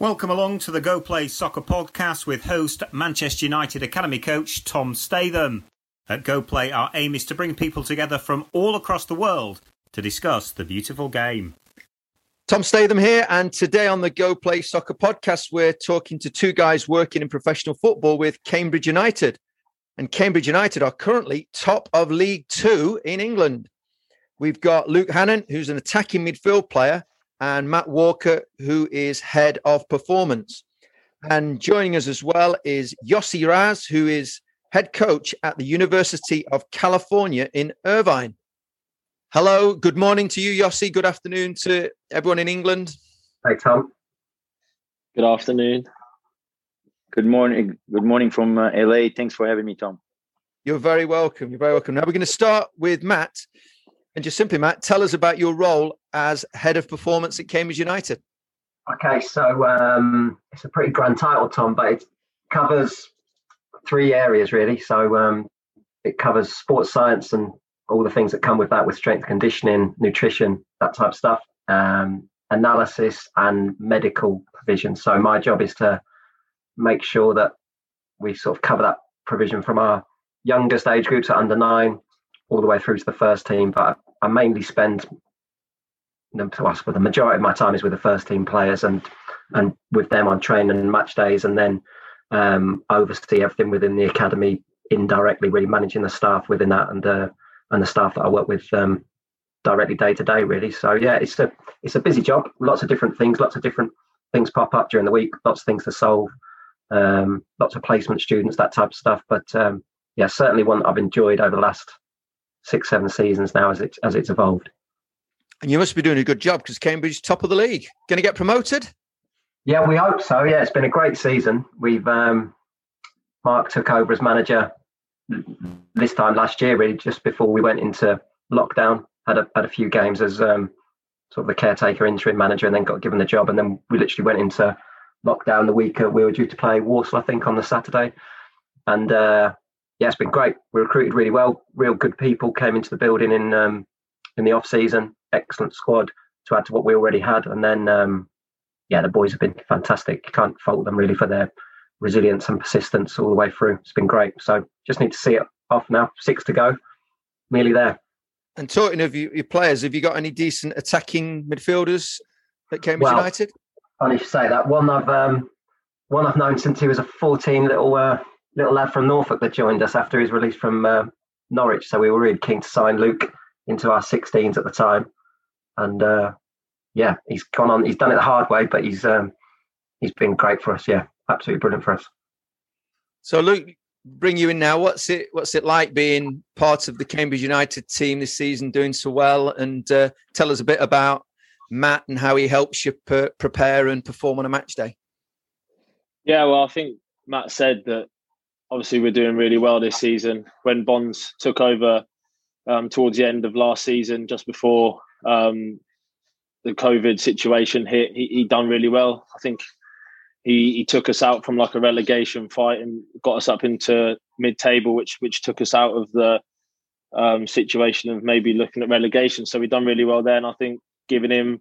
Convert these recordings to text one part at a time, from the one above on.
Welcome along to the Go Play Soccer podcast with host Manchester United Academy coach Tom Statham. At Go Play, our aim is to bring people together from all across the world to discuss the beautiful game. Tom Statham here, and today on the Go Play Soccer podcast, we're talking to two guys working in professional football with Cambridge United. And Cambridge United are currently top of League Two in England. We've got Luke Hannant, who's an attacking midfield player, and Matt Walker, who is head of performance. And joining us as well is Yossi Raz, who is head coach at the University of California in Irvine. Hello, good morning to you, Yossi. Good afternoon to everyone in England. Hi, Tom. Good afternoon. Good morning. Good morning from uh, LA. Thanks for having me, Tom. You're very welcome. You're very welcome. Now we're going to start with Matt. And just simply, Matt, tell us about your role as head of performance at Cambridge United. Okay, so um, it's a pretty grand title, Tom, but it covers three areas really. So um, it covers sports science and all the things that come with that, with strength conditioning, nutrition, that type of stuff, um, analysis, and medical provision. So my job is to make sure that we sort of cover that provision from our youngest age groups at under nine all the way through to the first team. But I mainly spend to us, but the majority of my time is with the first team players and and with them on training and match days, and then um, oversee everything within the academy indirectly, really managing the staff within that and the and the staff that I work with um, directly day to day, really. So yeah, it's a it's a busy job. Lots of different things, lots of different things pop up during the week. Lots of things to solve. Um, lots of placement students, that type of stuff. But um, yeah, certainly one that I've enjoyed over the last six, seven seasons now as it as it's evolved. And you must be doing a good job because Cambridge top of the league. Going to get promoted? Yeah, we hope so. Yeah, it's been a great season. We've um, Mark took over as manager this time last year, really, just before we went into lockdown. Had a had a few games as um, sort of the caretaker interim manager, and then got given the job. And then we literally went into lockdown the week we were due to play Walsall, I think, on the Saturday. And uh, yeah, it's been great. We recruited really well. Real good people came into the building in um, in the off season. Excellent squad to add to what we already had. And then um, yeah, the boys have been fantastic. You can't fault them really for their resilience and persistence all the way through. It's been great. So just need to see it off now. Six to go. Nearly there. And talking of your players, have you got any decent attacking midfielders at Cambridge well, United? Funny to say that. One I've um, one I've known since he was a 14 little uh, little lad from Norfolk that joined us after his release from uh, Norwich. So we were really keen to sign Luke into our 16s at the time, and uh, yeah, he's gone on. He's done it the hard way, but he's um, he's been great for us. Yeah, absolutely brilliant for us. So Luke, bring you in now. What's it What's it like being part of the Cambridge United team this season, doing so well? And uh, tell us a bit about Matt and how he helps you pre- prepare and perform on a match day. Yeah, well, I think Matt said that obviously we're doing really well this season. When Bonds took over um, towards the end of last season, just before um, the COVID situation hit, he, he done really well. I think he, he took us out from like a relegation fight and got us up into mid-table, which which took us out of the um, situation of maybe looking at relegation. So we've done really well there, and I think giving him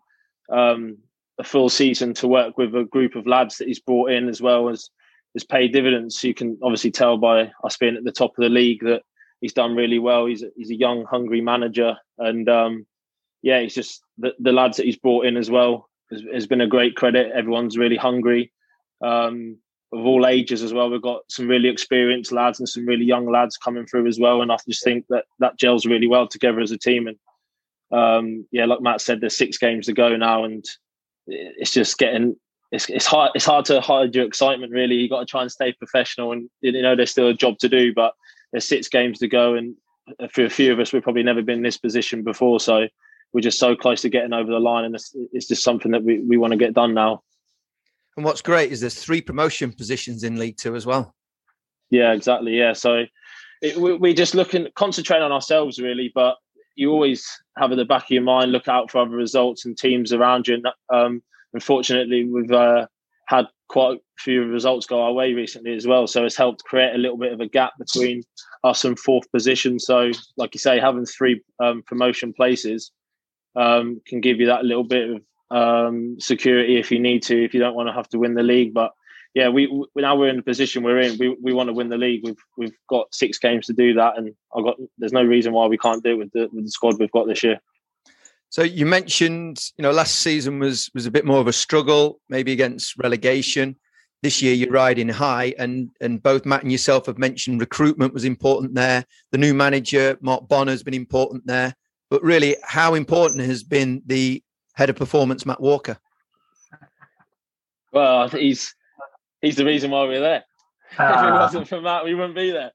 um, a full season to work with a group of lads that he's brought in as well as has paid dividends. You can obviously tell by us being at the top of the league that he's done really well. He's a, he's a young, hungry manager, and um, yeah, he's just the, the, lads that he's brought in as well has, has been a great credit. Everyone's really hungry um, of all ages as well. We've got some really experienced lads and some really young lads coming through as well, and I just think that that gels really well together as a team. And um, yeah, like Matt said, there's six games to go now, and it's just getting it's it's hard it's hard to hide your excitement really. You got to try and stay professional and you know there's still a job to do but there's six games to go and for a few of us we've probably never been in this position before. So we're just so close to getting over the line and it's, it's just something that we, we want to get done now. And what's great is there's three promotion positions in league two as well. Yeah exactly. Yeah so it, we, we're just looking concentrate on ourselves really but you always have at the back of your mind look out for other results and teams around you and um, unfortunately, we've uh, had quite a few results go our way recently as well. So it's helped create a little bit of a gap between us and fourth position. So, like you say, having three um, promotion places um, can give you that little bit of um, security if you need to, if you don't want to have to win the league. But yeah, we, we now we're in the position we're in. We, we want to win the league. We've we've got six games to do that, and I got there's no reason why we can't do it with the with the squad we've got this year. So you mentioned, you know, last season was was a bit more of a struggle, maybe against relegation. This year you're riding high, and and both Matt and yourself have mentioned recruitment was important there. The new manager Mark Bonner has been important there, but really, how important has been the head of performance, Matt Walker? Well, he's he's the reason why we're there. if it ah. wasn't for Matt, we wouldn't be there.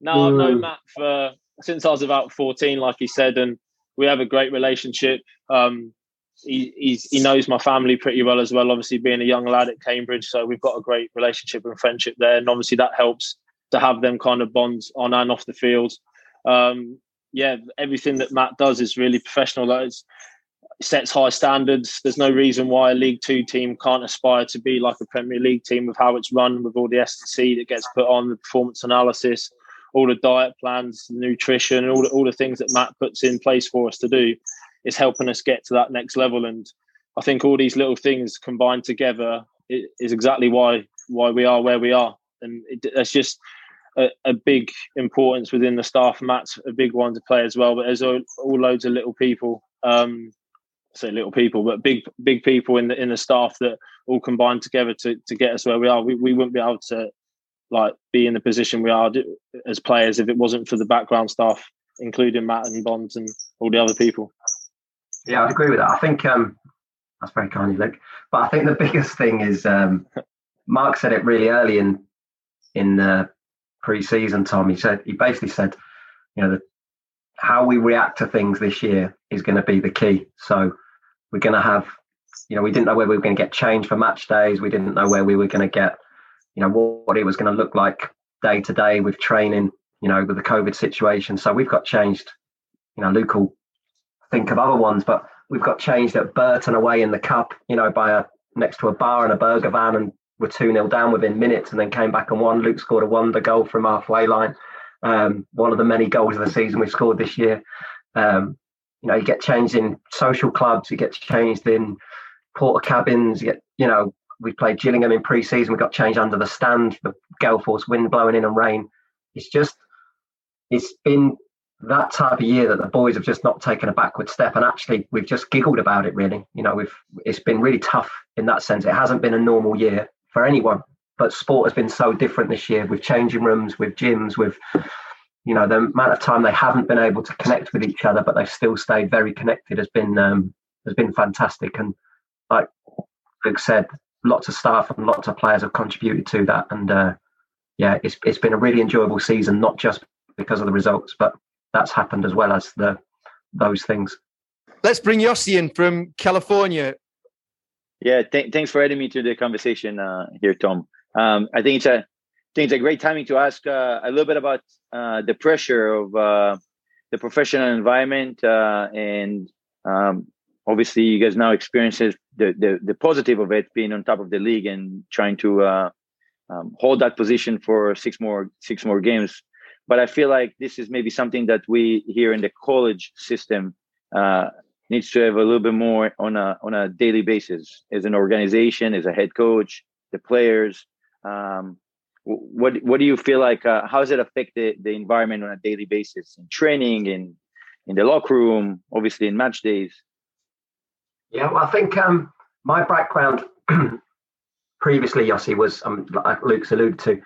No, I've known Matt for since I was about 14, like he said, and we have a great relationship. Um, he, he knows my family pretty well as well. Obviously, being a young lad at Cambridge, so we've got a great relationship and friendship there, and obviously that helps to have them kind of bonds on and off the field. Um, yeah, everything that Matt does is really professional. Like sets high standards. There's no reason why a League Two team can't aspire to be like a Premier League team with how it's run, with all the S and C that gets put on, the performance analysis, all the diet plans, nutrition, all the, all the things that Matt puts in place for us to do is helping us get to that next level. And I think all these little things combined together is exactly why why we are where we are. And it, that's just a, a, big importance within the staff. Matt's a big one to play as well. But there's all, all loads of little people um, say little people, but big big people in the in the staff that all combine together to to get us where we are. We we wouldn't be able to like be in the position we are as players if it wasn't for the background staff, including Matt and Bonds and all the other people. Yeah, I'd agree with that. I think um, that's very kind of Luke. But I think the biggest thing is um, Mark said it really early in in the pre-season. Tom, he said he basically said, you know, the, how we react to things this year is going to be the key. So we're going to have, you know, we didn't know where we were going to get change for match days. We didn't know where we were going to get, you know, what, what it was going to look like day to day with training, you know, with the COVID situation. So we've got changed, you know, Luke will think of other ones, but we've got changed at Burton away in the cup, you know, by a next to a bar and a burger van and we're 2 0 down within minutes and then came back and won. Luke scored a wonder goal from halfway line. Um, one of the many goals of the season we've scored this year. Um, you know, you get changed in social clubs, you get changed in Portakabins, you get, you know, we played Gillingham in pre-season, we got changed under the stand, the gale force wind blowing in and rain. It's just, it's been that type of year that the boys have just not taken a backward step and actually we've just giggled about it really. You know we've it's been really tough in that sense. It hasn't been a normal year for anyone but sport has been so different this year. With changing rooms with gyms with you know the amount of time they haven't been able to connect with each other but they've still stayed very connected has been um, has been fantastic. And like Luke said lots of staff and lots of players have contributed to that. And uh, yeah it's, it's been a really enjoyable season not just because of the results but that's happened as well as the those things. Let's bring Yossi in from California. Yeah th- thanks for adding me to the conversation uh, here Tom. Um, I think it's a I think it's a great timing to ask uh, a little bit about uh, the pressure of uh, the professional environment uh, and um, obviously you guys now experiences the, the, the positive of it being on top of the league and trying to uh, um, hold that position for six more six more games. But I feel like this is maybe something that we here in the college system uh, needs to have a little bit more on a on a daily basis as an organization, as a head coach, the players. Um, what what do you feel like? Uh, how does it affect the, the environment on a daily basis in training, in in the locker room, obviously in match days? Yeah, well, I think um, my background previously, Yossi, was um, like Luke's alluded to.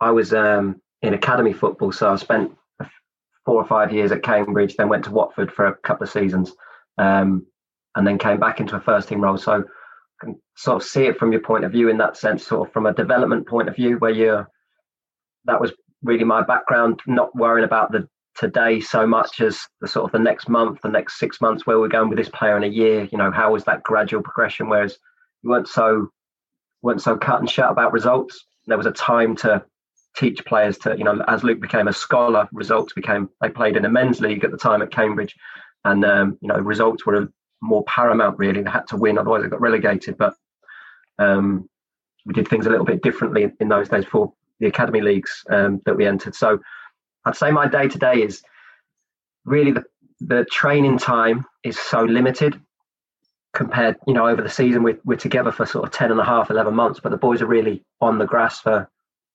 I was um, in academy football, so I spent four or five years at Cambridge, then went to Watford for a couple of seasons, um, and then came back into a first team role. So I can sort of see it from your point of view in that sense, sort of from a development point of view, where you're that was really my background, not worrying about the today so much as the sort of the next month, the next six months, where we're going with this player in a year. You know, how was that gradual progression? Whereas you weren't so weren't so cut and shut about results. There was a time to teach players to, you know, as Luke became a scholar, results became they played in a men's league at the time at Cambridge, and um, you know, results were more paramount. Really, they had to win, otherwise they got relegated. But um, we did things a little bit differently in those days for the academy leagues um, that we entered. So I'd say my day to day is really the the training time is so limited. compared, you know, over the season, we're, we're together for sort of 10 and a half, 11 months, but the boys are really on the grass for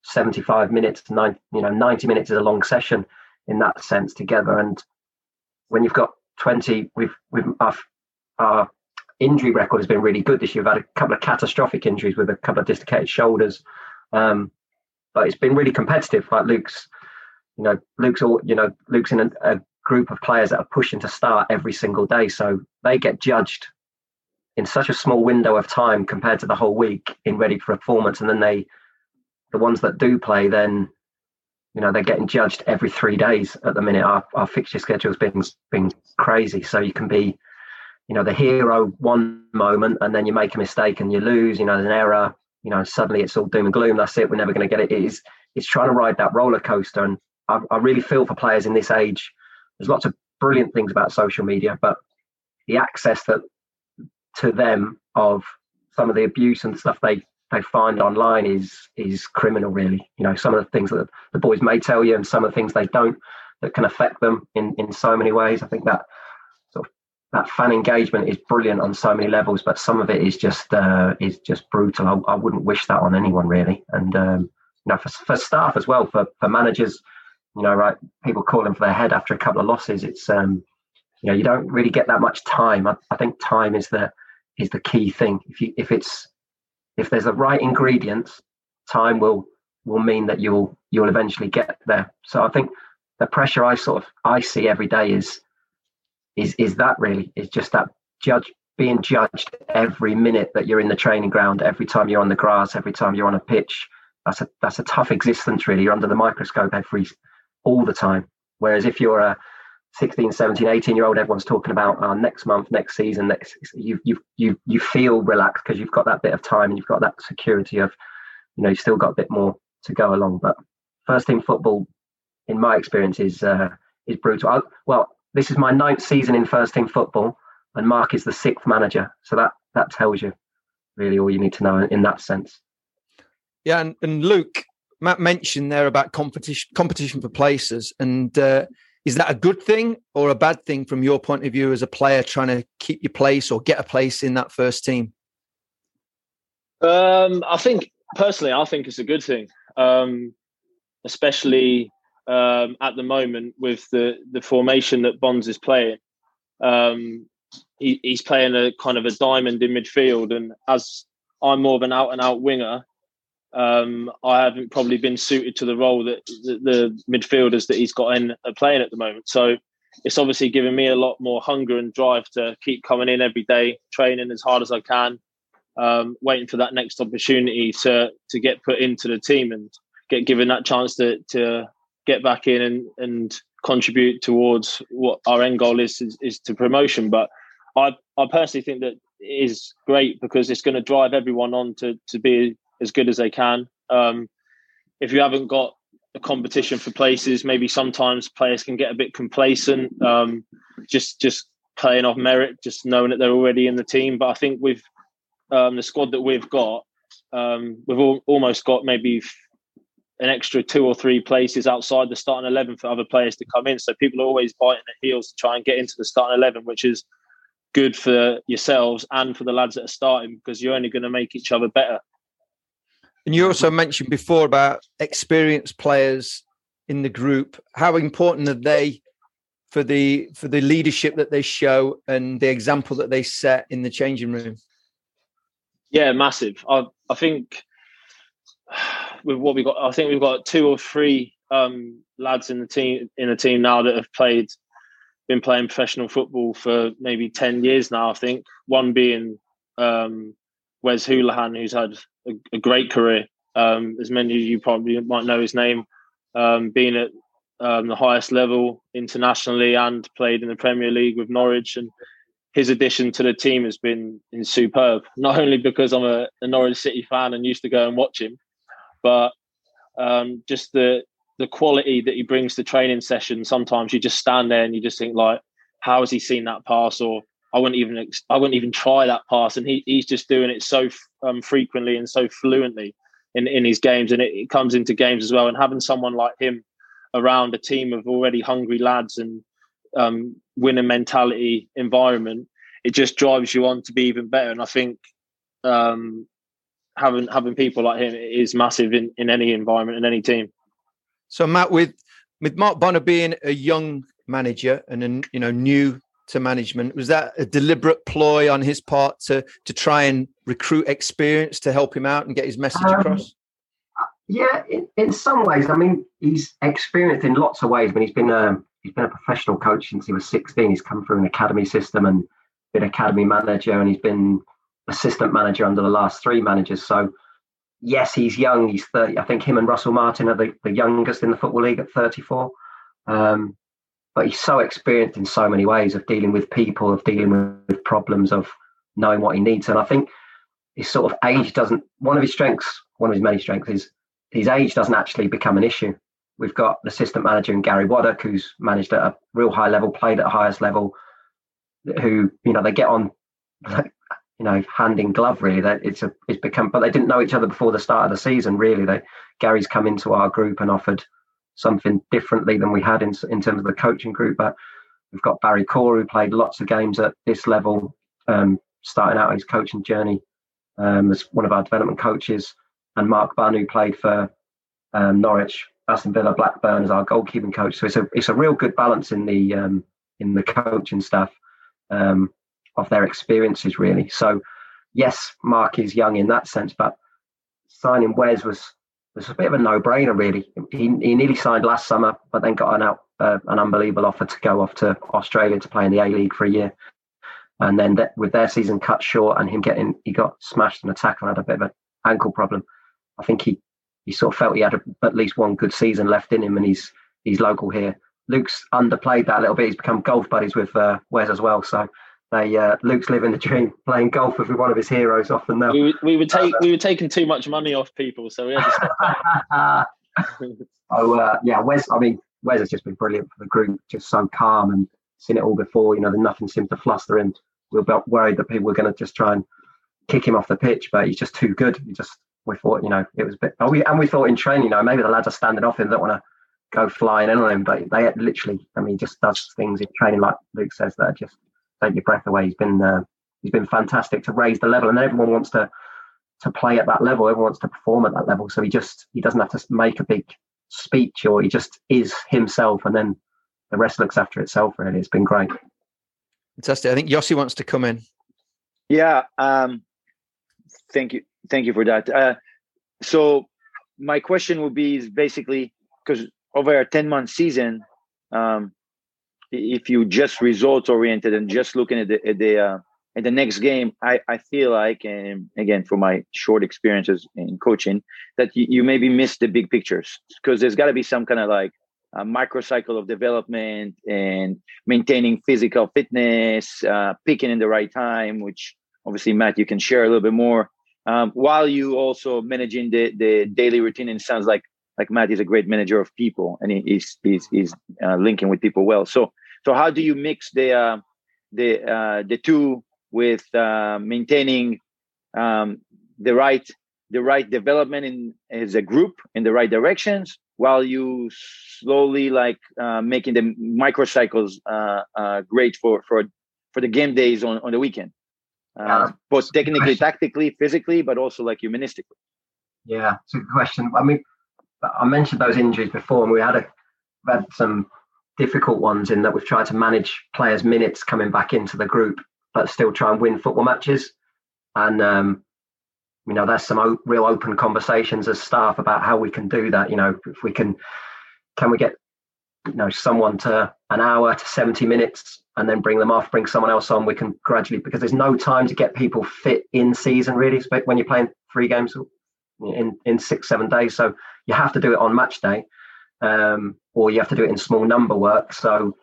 75 minutes, nine, you know, 90 minutes is a long session in that sense together. And when you've got 20, we've, we've, our, our injury record has been really good this year. We've had a couple of catastrophic injuries with a couple of dislocated shoulders. Um, but it's been really competitive. Like Luke's, you know, Luke's all, you know, Luke's in a, a group of players that are pushing to start every single day. So they get judged in such a small window of time compared to the whole week in ready for performance. And then they, the ones that do play, then, you know, they're getting judged every three days at the minute. Our, our fixture schedule's been, been crazy. So you can be, you know, the hero one moment and then you make a mistake and you lose, you know, there's an error, you know, suddenly it's all doom and gloom. That's it. We're never going to get it. It is, it's trying to ride that roller coaster. And I, I really feel for players in this age. There's lots of brilliant things about social media, but the access that to them of some of the abuse and stuff they they find online is is criminal really. You know some of the things that the boys may tell you and some of the things they don't that can affect them in in so many ways. I think that sort of that fan engagement is brilliant on so many levels but some of it is just uh, is just brutal. I, I, wouldn't wish that on anyone really. And um, you know for, for staff as well for for managers you know right people calling for their head after a couple of losses it's um you know you don't really get that much time i, I think time is the is the key thing. If you if it's if there's the right ingredients, time will will mean that you'll you'll eventually get there. So I think the pressure I sort of I see every day is is is that really is just that judge being judged every minute that you're in the training ground, every time you're on the grass, every time you're on a pitch. That's a that's a tough existence really. You're under the microscope every all the time. Whereas if you're a 16 17 18 year old everyone's talking about uh, next month next season next you you you you feel relaxed because you've got that bit of time and you've got that security of you know you've still got a bit more to go along. But first team football in my experience is uh, is brutal. I, well this is my ninth season in first team football and mark is the sixth manager. So that that tells you really all you need to know in that sense. Yeah and, and luke matt mentioned there about competition competition for places and uh, is that a good thing or a bad thing from your point of view as a player trying to keep your place or get a place in that first team? Um, I think personally, I think it's a good thing, um, especially um, at the moment with the the formation that Bonds is playing. Um, he, he's playing a kind of a diamond in midfield, and as I'm more of an out and out winger, um, I haven't probably been suited to the role that the, the midfielders that he's got in are playing at the moment. So it's obviously given me a lot more hunger and drive to keep coming in every day, training as hard as I can, um, waiting for that next opportunity to to get put into the team and get given that chance to to get back in and and contribute towards what our end goal is is, is to promotion. But I I personally think that is great because it's going to drive everyone on to to be as good as they can. Um, if you haven't got a competition for places, maybe sometimes players can get a bit complacent, um, just just playing off merit, just knowing that they're already in the team. But I think with um, the squad that we've got, um, we've all, almost got maybe an extra two or three places outside the starting eleven for other players to come in. So people are always biting their heels to try and get into the starting eleven, which is good for yourselves and for the lads that are starting because you're only going to make each other better. And you also mentioned before about experienced players in the group. How important are they for the for the leadership that they show and the example that they set in the changing room? Yeah, massive. I I think with what we got, I think we've got two or three um, lads in the team in the team now that have played, been playing professional football for maybe ten years now. I think one being um, Wes Hoolahan, who's had a, a great career. Um, as many of you probably might know his name, um, being at um, the highest level internationally and played in the Premier League with Norwich. And his addition to the team has been, been superb. Not only because I'm a, a, Norwich City fan and used to go and watch him, but um, just the the quality that he brings to training sessions. Sometimes you just stand there and you just think like, how has he seen that pass or I wouldn't even I wouldn't even try that pass, and he, he's just doing it so um, frequently and so fluently in, in his games, and it, it, comes into games as well. And having someone like him around a team of already hungry lads and um, winning mentality environment, it just drives you on to be even better. And I think um, having having people like him is massive in, in any environment and any team. So Matt, with with Mark Bonner being a young manager and then you know new to management, was that a deliberate ploy on his part to to try and recruit experience to help him out and get his message um, across? Yeah, in, in some ways. I mean, he's experienced in lots of ways. But he's been a he's been a professional coach since he was 16. He's come through an academy system and been academy manager, and he's been assistant manager under the last three managers. So, yes, he's young. He's 30. I think him and Russell Martin are the, the youngest in the Football League at 34. Um, but he's so experienced in so many ways of dealing with people, of dealing with problems, of knowing what he needs. And I think his sort of age doesn't, one of his strengths, one of his many strengths is his age doesn't actually become an issue. We've got the assistant manager in Gary Waddock, who's managed at a real high level, played at the highest level, who, you know, they get on you know, hand in glove really. That it's a it's become, but they didn't know each other before the start of the season. Really, they Gary's come into our group and offered something differently than we had in in terms of the coaching group. But we've got Barry Corr who played lots of games at this level, um, starting out his coaching journey um, as one of our development coaches, and Mark Bunn who played for um, Norwich, Aston Villa, Blackburn as our goalkeeping coach. So it's a it's a real good balance in the um, in the coaching staff. Um, of their experiences, really. So, yes, Mark is young in that sense, but signing Wes was was a bit of a no brainer, really. He, he nearly signed last summer, but then got an out uh, an unbelievable offer to go off to Australia to play in the A League for a year. And then th- with their season cut short and him getting, he got smashed in a tackle and had a bit of an ankle problem. I think he he sort of felt he had a, at least one good season left in him, and he's he's local here. Luke's underplayed that a little bit. He's become golf buddies with uh, Wes as well. So they uh, Luke's living the dream, playing golf with one of his heroes often though, We, we take uh, we were taking too much money off people, so we had to. Stop. oh uh, yeah, Wes. I mean, Wes has just been brilliant for the group. Just so calm and seen it all before. You know, nothing seemed to fluster him. We were worried that people were going to just try and kick him off the pitch, but he's just too good. He just we thought, you know, it was a bit. Oh, we, and we thought in training, you know, maybe the lads are standing off him, don't want to go flying in on him, but they literally, I mean, just does things in training, like Luke says, that are just take your breath away. He's been uh, he's been fantastic to raise the level, and everyone wants to to play at that level. Everyone wants to perform at that level. So he just he doesn't have to make a big speech, or he just is himself, and then the rest looks after itself. Really, it's been great. Fantastic. I think Yossi wants to come in. Yeah. Um, thank you. Thank you for that. Uh, so my question would be is basically because over a 10 month season, um, if you just results oriented and just looking at the at the uh, at the next game, I I feel like and again from my short experiences in coaching that you, you maybe miss the big pictures because there's got to be some kind of like a microcycle of development and maintaining physical fitness, uh, picking in the right time, which obviously Matt you can share a little bit more. Um, while you also managing the the daily routine, and it sounds like like Matt is a great manager of people and he's he's, he's uh, linking with people well. So so how do you mix the uh, the uh, the two with uh, maintaining um, the right the right development in as a group in the right directions while you slowly like uh, making the microcycles uh, uh, great for for for the game days on, on the weekend? Uh, both technically tactically physically but also like humanistically. Yeah it's a good question. I mean I mentioned those injuries before, and we had a had some difficult ones in that we've tried to manage players' minutes coming back into the group, but still try and win football matches. And um, you know, there's some o- real open conversations as staff about how we can do that. You know, if we can, can we get you know someone to an hour to 70 minutes and then bring them off, bring someone else on. We can gradually because there's no time to get people fit in season really. When you're playing three games in in six seven days. So you have to do it on match day, um, or you have to do it in small number work. So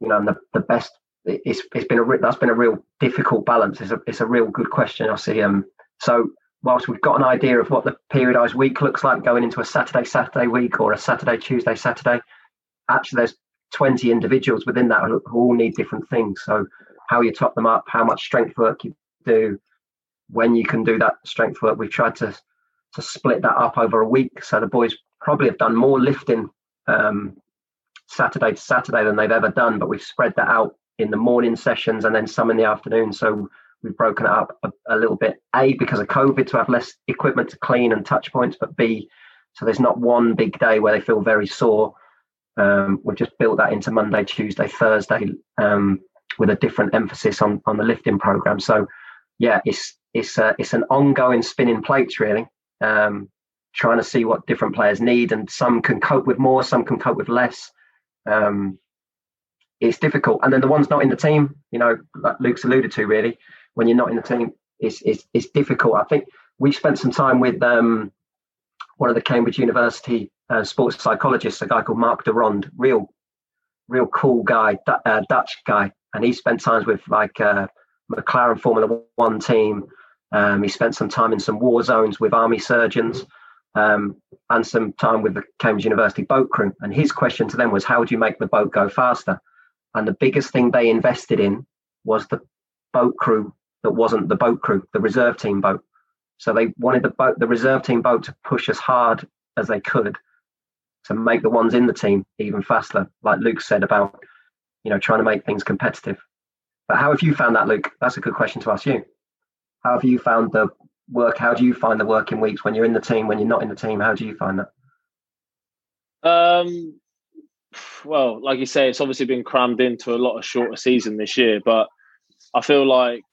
you know the the best. It's it's been a that's been a real difficult balance. It's a it's a real good question. I see. Um, so whilst we've got an idea of what the periodized week looks like going into a Saturday Saturday week or a Saturday Tuesday Saturday, actually there's 20 individuals within that who all need different things. So how you top them up, how much strength work you do, when you can do that strength work. We've tried to to split that up over a week. So the boys probably have done more lifting um, Saturday to Saturday than they've ever done, but we've spread that out in the morning sessions and then some in the afternoon. So we've broken it up a, a, little bit. A because of COVID to have less equipment to clean and touch points, but B so there's not one big day where they feel very sore. Um, we've just built that into Monday, Tuesday, Thursday um, with a different emphasis on on the lifting program. So yeah, it's it's uh, it's an ongoing spinning plates really. Um, trying to see what different players need, and some can cope with more, some can cope with less. Um, it's difficult, and then the ones not in the team, you know, like Luke's alluded to, really, when you're not in the team, it's it's, it's difficult. I think we spent some time with um, one of the Cambridge University uh, sports psychologists, a guy called Mark de Rond, real, real cool guy, uh, Dutch guy, and he spent times with like uh, McLaren Formula One team. Um, he spent some time in some war zones with army surgeons um, and some time with the Cambridge University boat crew. And his question to them was, How do you make the boat go faster? And the biggest thing they invested in was the boat crew that wasn't the boat crew, the reserve team boat. So they wanted the boat, the reserve team boat to push as hard as they could to make the ones in the team even faster, like Luke said about, you know, trying to make things competitive. But how have you found that, Luke? That's a good question to ask you. How have you found the work? How do you find the working weeks when you're in the team, when you're not in the team? How do you find that? Um, well, like you say, it's obviously been crammed into a lot of shorter season this year, but I feel like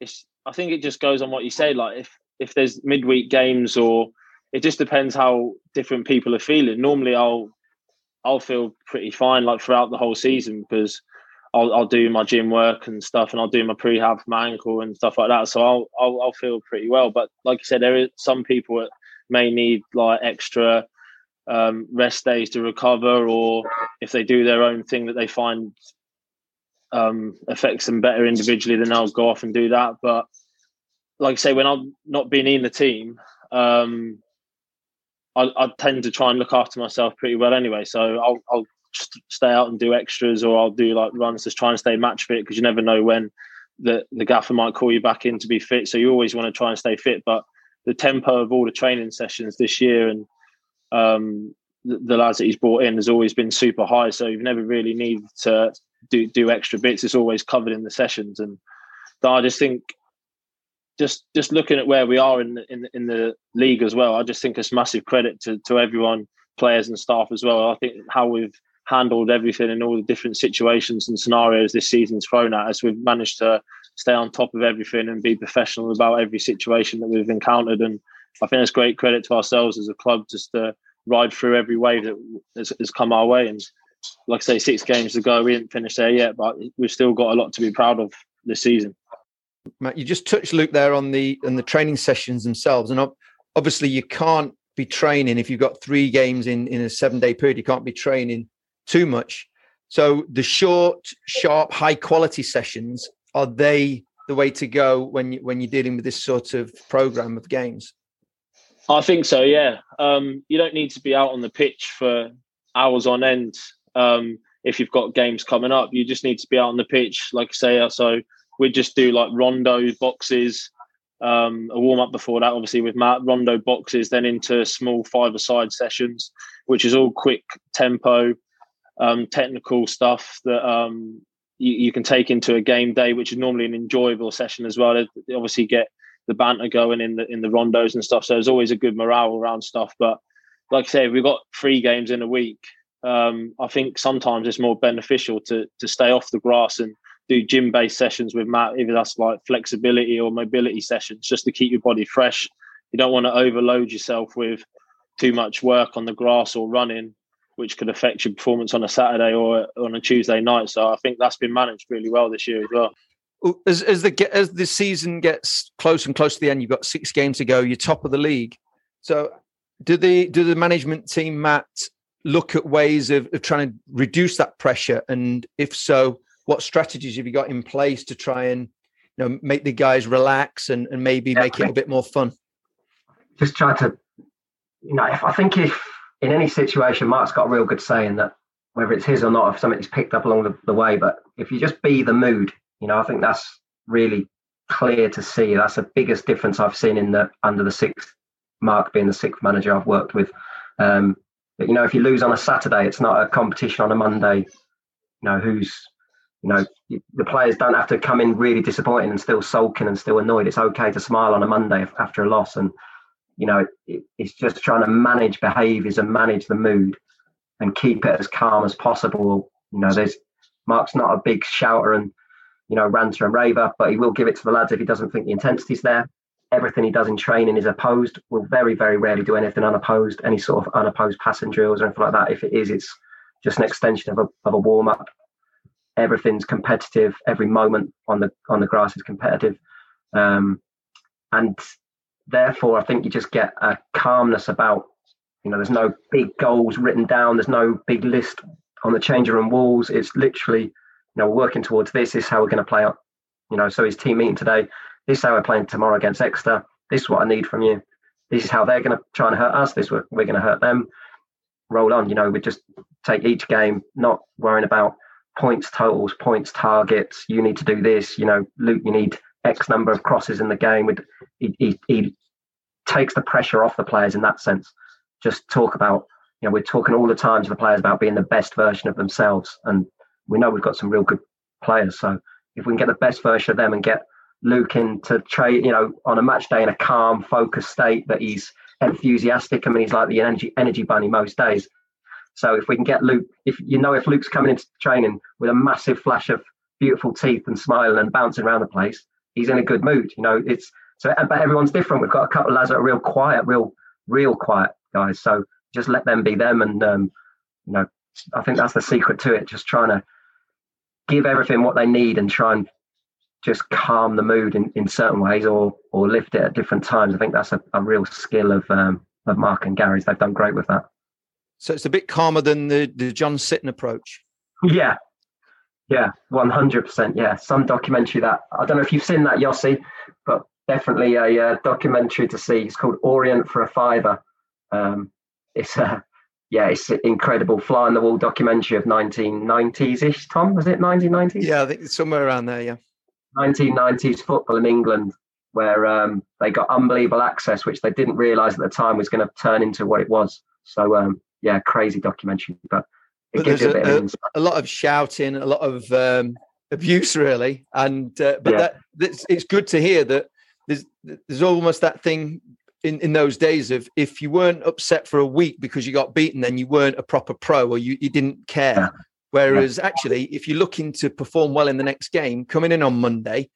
it's. I think it just goes on what you say. Like if if there's midweek games or it just depends how different people are feeling. Normally, I'll I'll feel pretty fine like throughout the whole season because I'll, I'll do my gym work and stuff, and I'll do my prehab for my ankle and stuff like that. So I'll, I'll, I'll feel pretty well. But like I said, there are some people that may need like extra um, rest days to recover, or if they do their own thing that they find um, affects them better individually, then I'll go off and do that. But like I say, when I'm not being in the team, um, I, I, tend to try and look after myself pretty well anyway. So I'll, I'll stay out and do extras, or I'll do like runs to try and stay match fit because you never know when the the gaffer might call you back in to be fit. So you always want to try and stay fit. But the tempo of all the training sessions this year and um, the, the, lads that he's brought in has always been super high. So you've never really needed to do do extra bits. It's always covered in the sessions, and I just think just just looking at where we are in the, in in the league as well, I just think it's massive credit to to everyone, players and staff as well. I think how we've handled everything in all the different situations and scenarios this season's thrown at us. We've managed to stay on top of everything and be professional about every situation that we've encountered. And I think it's great credit to ourselves as a club just to ride through every wave that has, has come our way. And like I say, six games to go, we didn't finish there yet, but we've still got a lot to be proud of this season. Matt, you just touched Luke there on the on the training sessions themselves, and obviously you can't be training if you've got three games in in a seven day period. You can't be training too much. So the short, sharp, high quality sessions are they the way to go when you, when you're dealing with this sort of program of games? I think so. Yeah, um, you don't need to be out on the pitch for hours on end um, if you've got games coming up. You just need to be out on the pitch, like I say. So we just do like rondo boxes, um, a warm up before that, obviously with Matt. Rondo boxes, then into small five-a-side sessions, which is all quick tempo um, technical stuff that um, you, you, can take into a game day, which is normally an enjoyable session as well. They obviously get the banter going in the in the rondos and stuff, so there's always a good morale around stuff. But like I say, we've got three games in a week. Um, I think sometimes it's more beneficial to to stay off the grass and do gym based sessions with Matt, either that's like flexibility or mobility sessions, just to keep your body fresh. You don't want to overload yourself with too much work on the grass or running which could affect your performance on a Saturday or on a Tuesday night. So I think that's been managed really well this year as well. As, as the as the season gets close and close to the end, you've got six games to go. You're top of the league. So do the do the management team, Matt, look at ways of, of trying to reduce that pressure? And if so, what strategies have you got in place to try and you know make the guys relax and, and maybe yeah, make it a bit more fun? Just try to, you know, if, I think if in any situation, Mark's got a real good saying that whether it's his or not, if something's picked up along the, the way, but if you just be the mood, you know, I think that's really clear to see. That's the biggest difference I've seen in the under the sixth Mark being the sixth manager I've worked with. Um, but you know, if you lose on a Saturday, it's not a competition on a Monday. You know, who's You know, the players don't have to come in really disappointing and still sulking and still annoyed. It's okay to smile on a Monday after a loss, and you know, it, it's just trying to manage behaviours and manage the mood and keep it as calm as possible. You know, there's Mark's not a big shouter and you know ranter and raver, but he will give it to the lads if he doesn't think the intensity's there. Everything he does in training is opposed. Will very very rarely do anything unopposed, any sort of unopposed passing drills or anything like that. If it is, it's just an extension of a of a warm up. Everything's competitive. Every moment on the on the grass is competitive, um, and therefore I think you just get a calmness about. You know, there's no big goals written down. There's no big list on the changing room walls. It's literally, you know, working towards this. This is how we're going to play up. You know, so his team meeting today. This is how we're playing tomorrow against Exeter. This is what I need from you. This is how they're going to try and hurt us. This we're, we're going to hurt them. Roll on. You know, we just take each game, not worrying about points totals, points targets. You need to do this. You know, Luke, you need X number of crosses in the game. He, he, he takes the pressure off the players in that sense. Just talk about you know, we're talking all the time to the players about being the best version of themselves, and we know we've got some real good players. So if we can get the best version of them and get Luke into trade, you know, on a match day in a calm, focused state, that he's enthusiastic. I mean, he's like the energy energy bunny most days. So if we can get Luke, if you know, if Luke's coming into training with a massive flash of beautiful teeth and smiling and bouncing around the place, he's in a good mood. You know, it's so, but everyone's different. We've got a couple of lads that are real quiet, real, real quiet guys. So just let them be them. And, um, you know, I think that's the secret to it. Just trying to give everything what they need and try and just calm the mood in, in certain ways or or lift it at different times. I think that's a, a real skill of um, of Mark and Gary's. They've done great with that. So it's a bit calmer than the, the John Sitton approach. Yeah. Yeah, 100%. Yeah. Some documentary that, I don't know if you've seen that, Yossi, but definitely a uh, documentary to see. It's called Orient for a Fiver. Um, it's a yeah, it's an incredible fly on the wall documentary of 1990s ish. Tom, was it 1990s? Yeah, I think it's somewhere around there. Yeah, 1990s football in England, where um, they got unbelievable access, which they didn't realise at the time was going to turn into what it was. So um, yeah, crazy documentary, but it but there's a, a, a, a, lot of shouting, a lot of um, abuse, really, and uh, but yeah. that it's good to hear that there's there's almost that thing in, in those days of if you weren't upset for a week because you got beaten, then you weren't a proper pro or you, you didn't care. Yeah. Whereas yeah. actually, if you're looking to perform well in the next game, coming in on Monday,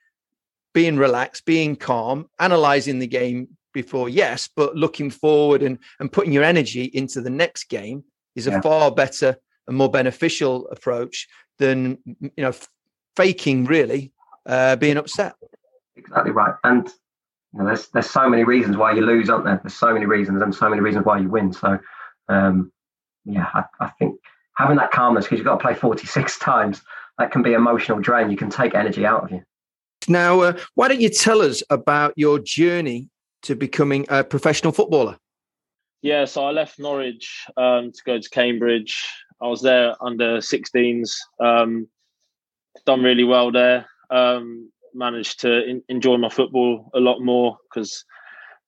being relaxed, being calm, analyzing the game before, yes, but looking forward and, and putting your energy into the next game is a far better and more beneficial approach than you know faking really uh, being upset. Exactly right. And you know, there's there's so many reasons why you lose, aren't there? There's so many reasons and so many reasons why you win. So, um, yeah, I, I think having that calmness because you've got to play 46 times that can be emotional drain. You can take energy out of you. Now, uh, why don't you tell us about your journey to becoming a professional footballer? Yeah, so I left Norwich um, to go to Cambridge. I was there under 16s, um, done really well there. Um, managed to in, enjoy my football a lot more because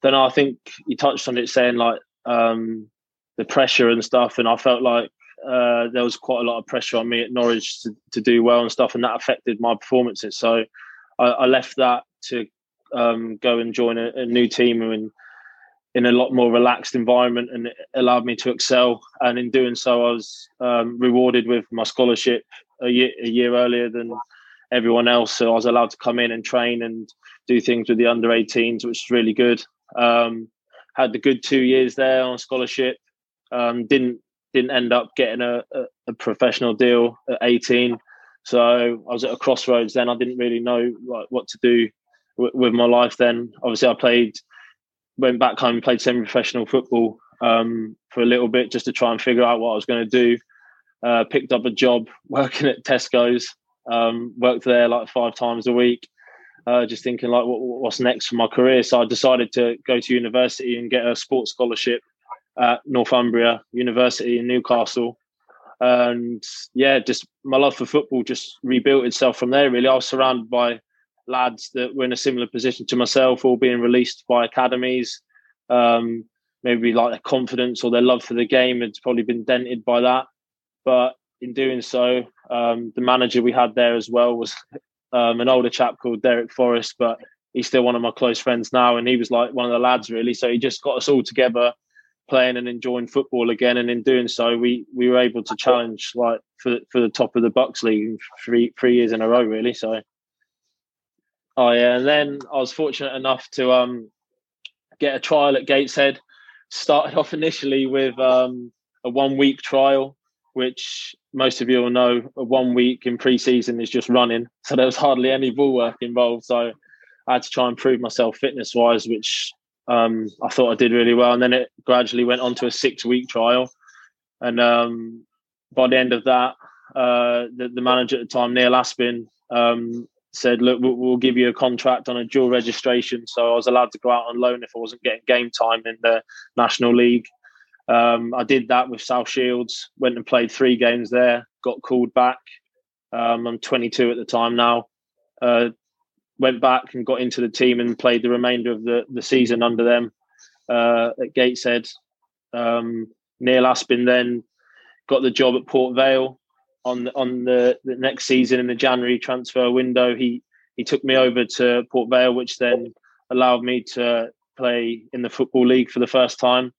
then I think you touched on it saying like um, the pressure and stuff, and I felt like uh, there was quite a lot of pressure on me at Norwich to, to do well and stuff, and that affected my performances. So I, I left that to um, go and join a, a, new team and in a lot more relaxed environment, and it allowed me to excel. And in doing so, I was um, rewarded with my scholarship a year a year earlier than everyone else. So I was allowed to come in and train and do things with the under 18s, which is really good. Um, had the good two years there on scholarship. Um, didn't didn't end up getting a, a, a, professional deal at 18. So I was at a crossroads then. I didn't really know like, what to do w- with my life then. Obviously, I played, went back home, played semi-professional football um, for a little bit just to try and figure out what I was going to do. Uh, picked up a job working at Tesco's um, worked there like five times a week, uh, just thinking like, what, what's next for my career? So I decided to go to university and get a sports scholarship at Northumbria University in Newcastle. And yeah, just my love for football just rebuilt itself from there. Really, I was surrounded by lads that were in a similar position to myself, all being released by academies. Um, maybe like their confidence or their love for the game had probably been dented by that. But in doing so, um, the manager we had there as well was um, an older chap called Derek Forrest, but he's still one of my close friends now, and he was like one of the lads really. So he just got us all together, playing and enjoying football again. And in doing so, we we were able to challenge like for for the top of the BUCS League three three years in a row really. So, oh yeah, and then I was fortunate enough to um get a trial at Gateshead. Started off initially with um, a one week trial, which most of you will know a one week in pre-season is just running. So there was hardly any ball work involved. So I had to try and prove myself fitness wise, which um, I thought I did really well. And then it gradually went on to a six week trial. And um, by the end of that, uh, the, the, manager at the time, Neil Aspin, um, said, "Look, we'll, give you a contract on a dual registration." So I was allowed to go out on loan if I wasn't getting game time in the National League. Um, I did that with South Shields. Went and played three games there. Got called back. Um, I'm 22 at the time now. Uh, went back and got into the team and played the remainder of the, the season under them uh, at Gateshead. Um, Neil Aspin then got the job at Port Vale on on the, the next season in the January transfer window. He he took me over to Port Vale, which then allowed me to play in the football league for the first time.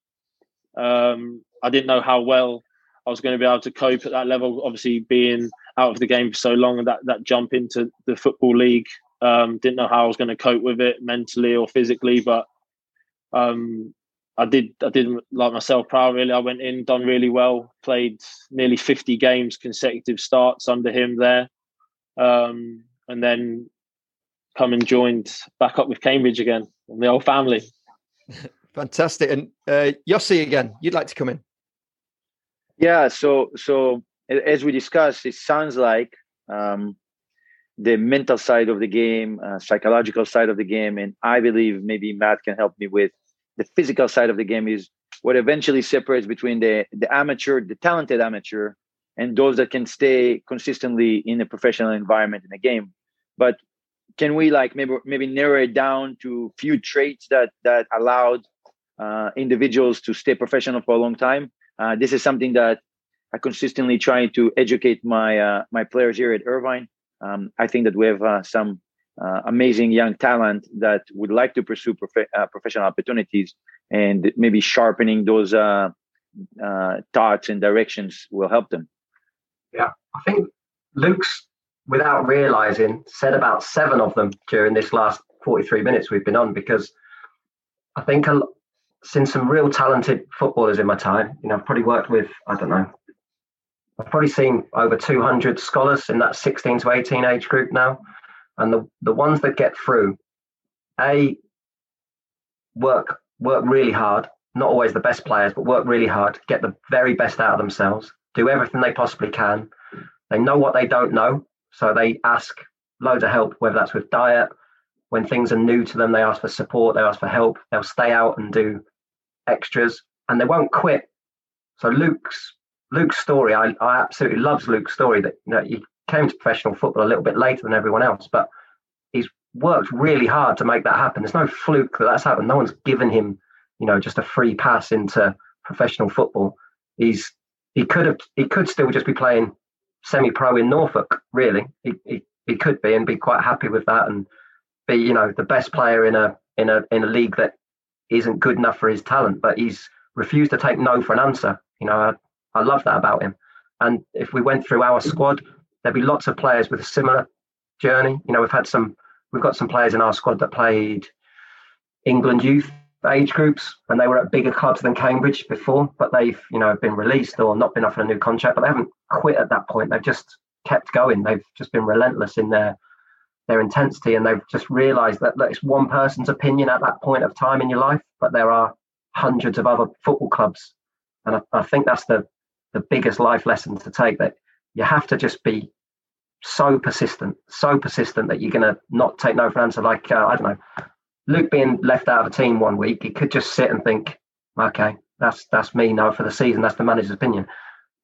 Um, I didn't know how well I was going to be able to cope at that level. Obviously, being out of the game for so long, and that that jump into the football league, um, didn't know how I was going to cope with it mentally or physically. But um, I did. I did like myself proud. Really, I went in, done really well. Played nearly fifty games, consecutive starts under him there, um, and then come and joined back up with Cambridge again and the old family. Fantastic. And uh, Yossi again, you'd like to come in? Yeah. So, so as we discussed, it sounds like um, the mental side of the game, uh, psychological side of the game, and I believe maybe Matt can help me with the physical side of the game is what eventually separates between the the amateur, the talented amateur, and those that can stay consistently in a professional environment in a game. But can we like maybe maybe narrow it down to few traits that that allowed uh, individuals to stay professional for a long time. Uh, this is something that I consistently try to educate my uh, my players here at Irvine. Um, I think that we have uh, some uh, amazing young talent that would like to pursue prof- uh, professional opportunities, and maybe sharpening those thoughts and directions will help them. Yeah, I think Luke's, without realizing, said about seven of them during this last 43 minutes we've been on because I think a, seen some real talented footballers in my time. You know, I've probably worked with, I don't know, I've probably seen over 200 scholars in that 16 to 18 age group now. And the, the ones that get through, A, work work really hard, not always the best players, but work really hard, get the very best out of themselves, do everything they possibly can. They know what they don't know, so they ask loads of help, whether that's with diet, when things are new to them, they ask for support, they ask for help, they'll stay out and do extras, and they won't quit. So Luke's Luke's story, I, I absolutely loves Luke's story that you know came to professional football a little bit later than everyone else, but he's worked really hard to make that happen. There's no fluke that that's happened. No one's given him, you know, just a free pass into professional football. He's he could have he could still just be playing semi-pro in Norfolk. Really, he, he he could be and be quite happy with that and be you know the best player in a in a in a league that isn't good enough for his talent, but he's refused to take no for an answer. You know, I, I love that about him. And if we went through our squad, there'd be lots of players with a similar journey. You know, we've had some, we've got some players in our squad that played England youth age groups and they were at bigger clubs than Cambridge before, but they've, you know, been released or not been offered a new contract, but they haven't quit at that point. They've just kept going. They've just been relentless in their their intensity and they've just realized that, that it's one person's opinion at that point of time in your life but there are hundreds of other football clubs and I, I, think that's the the biggest life lesson to take that you have to just be so persistent so persistent that you're going to not take no for an answer like uh, i don't know luke being left out of a team one week he could just sit and think okay that's that's me now for the season that's the manager's opinion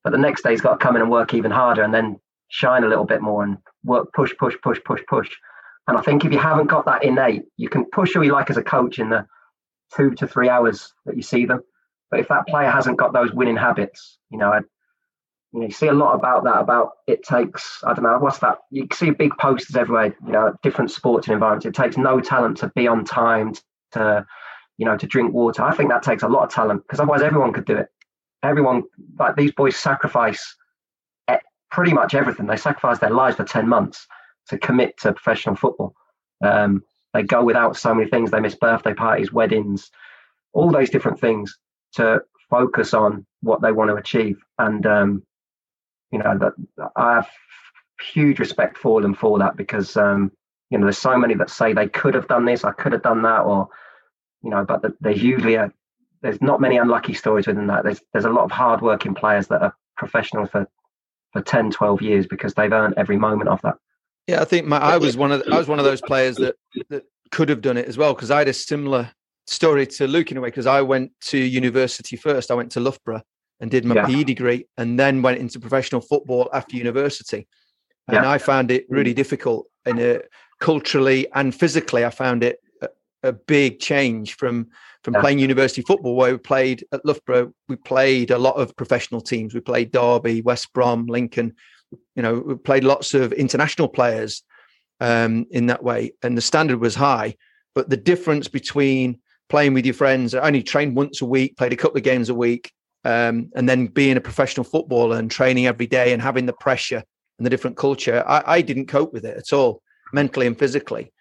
but the next day he's got to come in and work even harder and then shine a little bit more and work, push, push, push, push, push. And I think if you haven't got that innate, you can push who you like as a coach in the two to three hours that you see them. But if that player hasn't got those winning habits, you know, you know, you see a lot about that. About it takes, I don't know, what's that? You see big posters everywhere. You know, different sports and environments. It takes no talent to be on time to, you know, to drink water. I think that takes a lot of talent because otherwise everyone could do it. Everyone, like these boys, sacrifice pretty much everything. They sacrifice their lives for ten months to commit to professional football. Um, they go without so many things. They miss birthday parties, weddings, all those different things to focus on what they want to achieve. And um, you know that I have huge respect for them for that because um, you know there's so many that say they could have done this, I could have done that, or you know, but there's usually a there's not many unlucky stories within that. There's there's a lot of hardworking players that are professionals for for 10, 12 years because they've earned every moment of that. Yeah, I think my, I was one of I was one of those players that that could have done it as well because I had a similar story to Luke in a way because I went to university first. I went to Loughborough and did my yeah. PE degree and then went into professional football after university. And yeah. I found it really difficult and uh, culturally and physically. I found it a, a big change from from yeah. playing university football where we played at Loughborough. We played a lot of professional teams. We played Derby, West Brom, Lincoln. You know, we played lots of international players um, in that way, and the standard was high. But the difference between playing with your friends, I only trained once a week, played a couple of games a week, um, and then being a professional footballer and training every day and having the pressure and the different culture, I, I didn't cope with it at all, mentally and physically,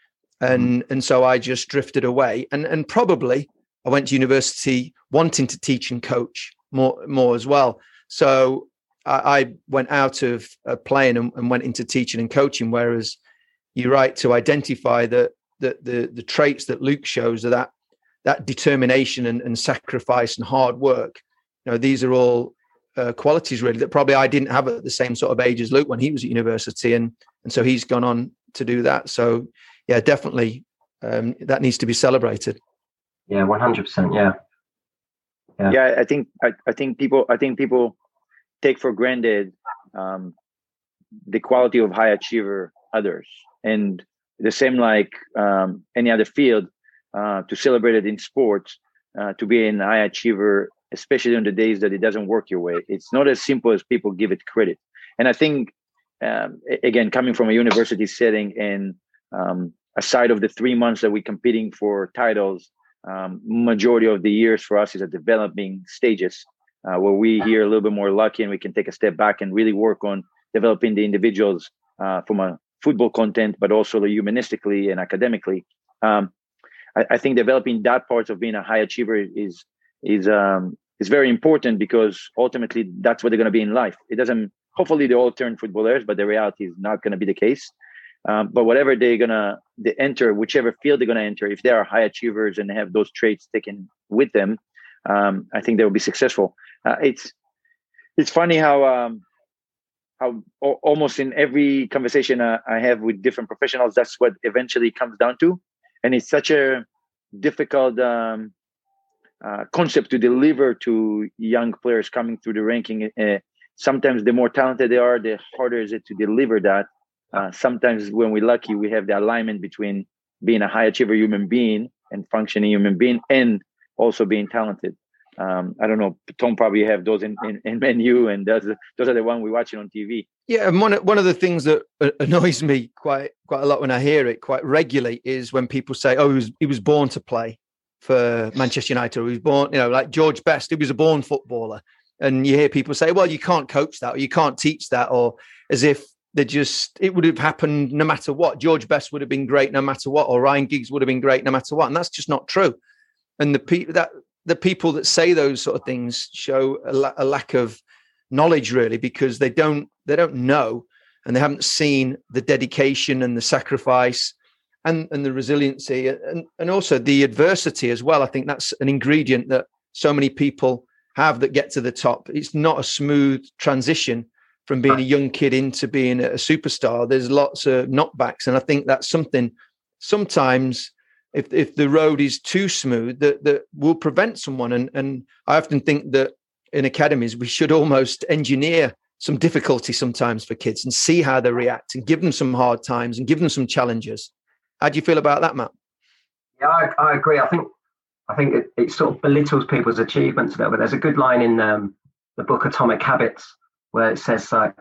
and mm-hmm. and so I just drifted away. And and probably I went to university wanting to teach and coach more more as well. So I, I went out of uh, playing and, and, went into teaching and coaching. Whereas you're right to identify that the, the the traits that Luke shows are that that determination and, and sacrifice and hard work you know these are all uh, qualities really that probably I didn't have at the same sort of age as Luke when he was at university, and and so he's gone on to do that. So yeah, definitely um, that needs to be celebrated. Yeah, one hundred percent. Yeah. yeah, yeah. I think I, I think people I think people take for granted um, the quality of high achiever others, and the same like um, any other field uh, to celebrate it in sports. Uh, to be an high achiever especially on the days that it doesn't work your way. It's not as simple as people give it credit. And I think, um, again, coming from a university setting and um, aside of the three months that we're competing for titles, um, majority of the years for us is at developing stages uh, where we here a little bit more lucky and we can take a step back and really work on developing the individuals uh, from a football content, but also humanistically and academically. Um, I, I, think developing that part of being a high achiever is is um, is very important because ultimately that's what they're going to be in life. It doesn't. Hopefully, they all turn footballers, but the reality is not going to be the case. Um, but whatever they're gonna they enter, whichever field they're gonna enter, if they are high achievers and have those traits taken with them, um, I think they will be successful. Uh, it's it's funny how um, how almost in every conversation uh, I have with different professionals, that's what eventually comes down to, and it's such a difficult um, uh, concept to deliver to young players coming through the ranking. Uh, sometimes the more talented they are, the harder is it to deliver that. Uh, sometimes when we're lucky, we have the alignment between being a high achiever human being and functioning human being and also being talented. Um, I don't know. Tom probably have those in, in, in Man U, and those those are the one we're watching on TV. Yeah, and one one of the things that annoys me quite quite a lot when I hear it quite regularly is when people say, "Oh, he was he was born to play," for Manchester United. He was born, you know, like George Best, he was a born footballer. And you hear people say, well, you can't coach that or you can't teach that, or as if they just, it would have happened no matter what. George Best would have been great no matter what, or Ryan Giggs would have been great no matter what. And that's just not true. And the people that the people that say those sort of things show a, la- a lack of knowledge really because they don't they don't know and they haven't seen the dedication and the sacrifice and and the resiliency uh, and and also the adversity as well. I think that's an ingredient that so many people have that get to the top. It's not a smooth transition from being a young kid into being a superstar. There's lots of knockbacks, and I think that's something sometimes if if the road is too smooth that that will prevent someone. And and I often think that in academies we should almost engineer some difficulty sometimes for kids and see how they react and give them some hard times and give them some challenges how do you feel about that, Matt? Yeah, I, I agree. I think I think it, it, sort of belittles people's achievements a little bit. There's a good line in um, the book Atomic Habits where it says like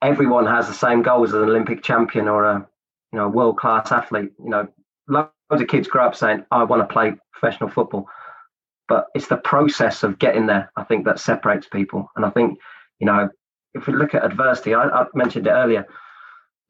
everyone has the same goals as an Olympic champion or a you know world class athlete. You know, loads of kids grow up saying, "I want to play professional football," but it's the process of getting there. I think that separates people, and I think you know if we look at adversity, I, I mentioned it earlier.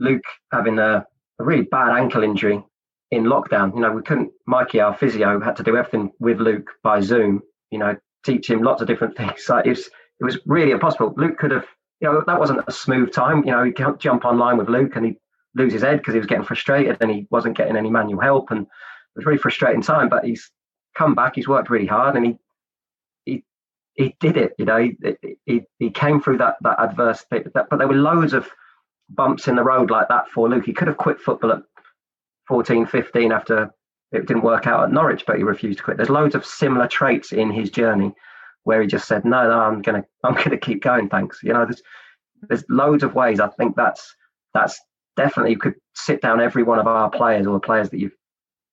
Luke having a, a really bad ankle injury in lockdown. You know, we couldn't. Mikey, our physio, had to do everything with Luke by Zoom. You know, teach him lots of different things. Like it was, it was really impossible. Luke could have, you know, that wasn't a smooth time. You know, he can't jump online with Luke and he lose his head because he was getting frustrated and he wasn't getting any manual help and it was really frustrating time. But he's come back. He's worked really hard and he he he did it. You know, he he, he came through that that adverse. But there were loads of bumps in the road like that for Luke. He could have quit football at 14, 15 after it didn't work out at Norwich, but he refused to quit. There's loads of similar traits in his journey where he just said, "No, no, I'm gonna, I'm gonna keep going. Thanks." You know, there's there's loads of ways. I think that's that's definitely you could sit down every one of our players or the players that you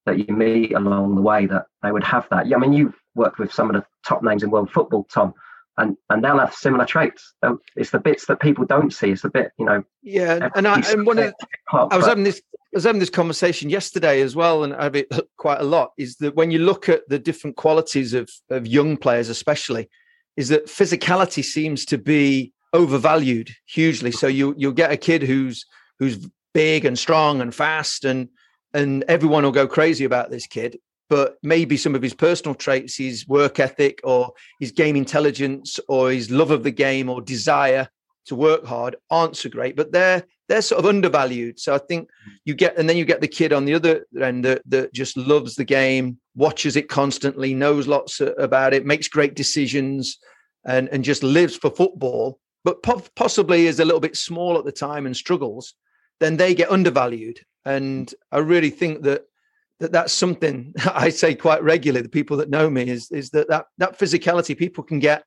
that you meet along the way that they would have that. Yeah, I mean, you've worked with some of the top names in world football, Tom, and and they'll have similar traits. It's the bits that people don't see. It's the bit, you know. Yeah, and I and one of I was having this I was having this conversation yesterday as well, and I have it quite a lot. Is that when you look at the different qualities of of young players, especially, is that physicality seems to be overvalued hugely. So you you'll get a kid who's who's big and strong and fast, and and everyone will go crazy about this kid. But maybe some of his personal traits, his work ethic, or his game intelligence, or his love of the game, or desire to work hard aren't so great. But they're they're sort of undervalued. So I think hmm. you get, and then you get the kid on the other end that, that just loves the game, watches it constantly, knows lots about it, makes great decisions, and and just lives for football, but po- possibly is a little bit small at the time and struggles. Then they get undervalued, and I really think that that that's something I say quite regularly. The people that know me is is that that that physicality people can get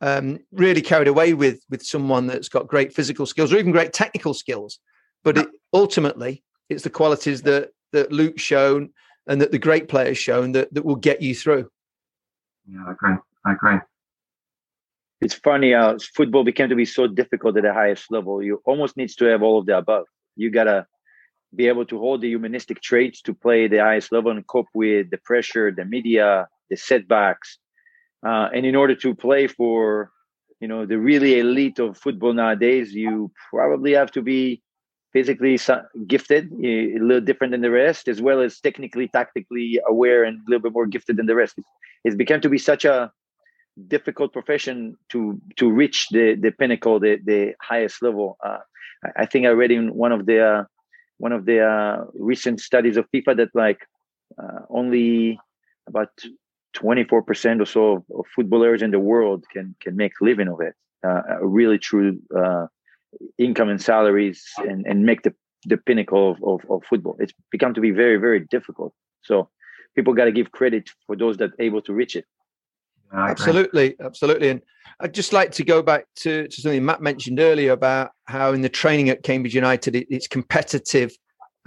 um, really carried away with with someone that's got great physical skills or even great technical skills. But it, ultimately, it's the qualities that that Luke's shown and that the great players shown that that will get you through. Yeah, I agree. I agree. It's funny how football became to be so difficult at the highest level. You almost needs to have all of the above. You gotta be able to hold the humanistic traits to play the highest level and cope with the pressure, the media, the setbacks, uh, and in order to play for, you know, the really elite of football nowadays, you probably have to be physically gifted, a little different than the rest, as well as technically, tactically aware and a little bit more gifted than the rest. It's become to be such a difficult profession to to reach the the pinnacle, the the highest level. Uh, I think I read in one of the uh, one of the uh, recent studies of FIFA that like uh, only about 24% or so of, of, footballers in the world can can make a living of it. Uh, really true uh, income and salaries and, and make the, the pinnacle of, of, of, football. It's become to be very very difficult. So people got to give credit for those that able to reach it absolutely absolutely. And i'd just like to go back to, to something matt mentioned earlier about how in the training at cambridge united it, it's competitive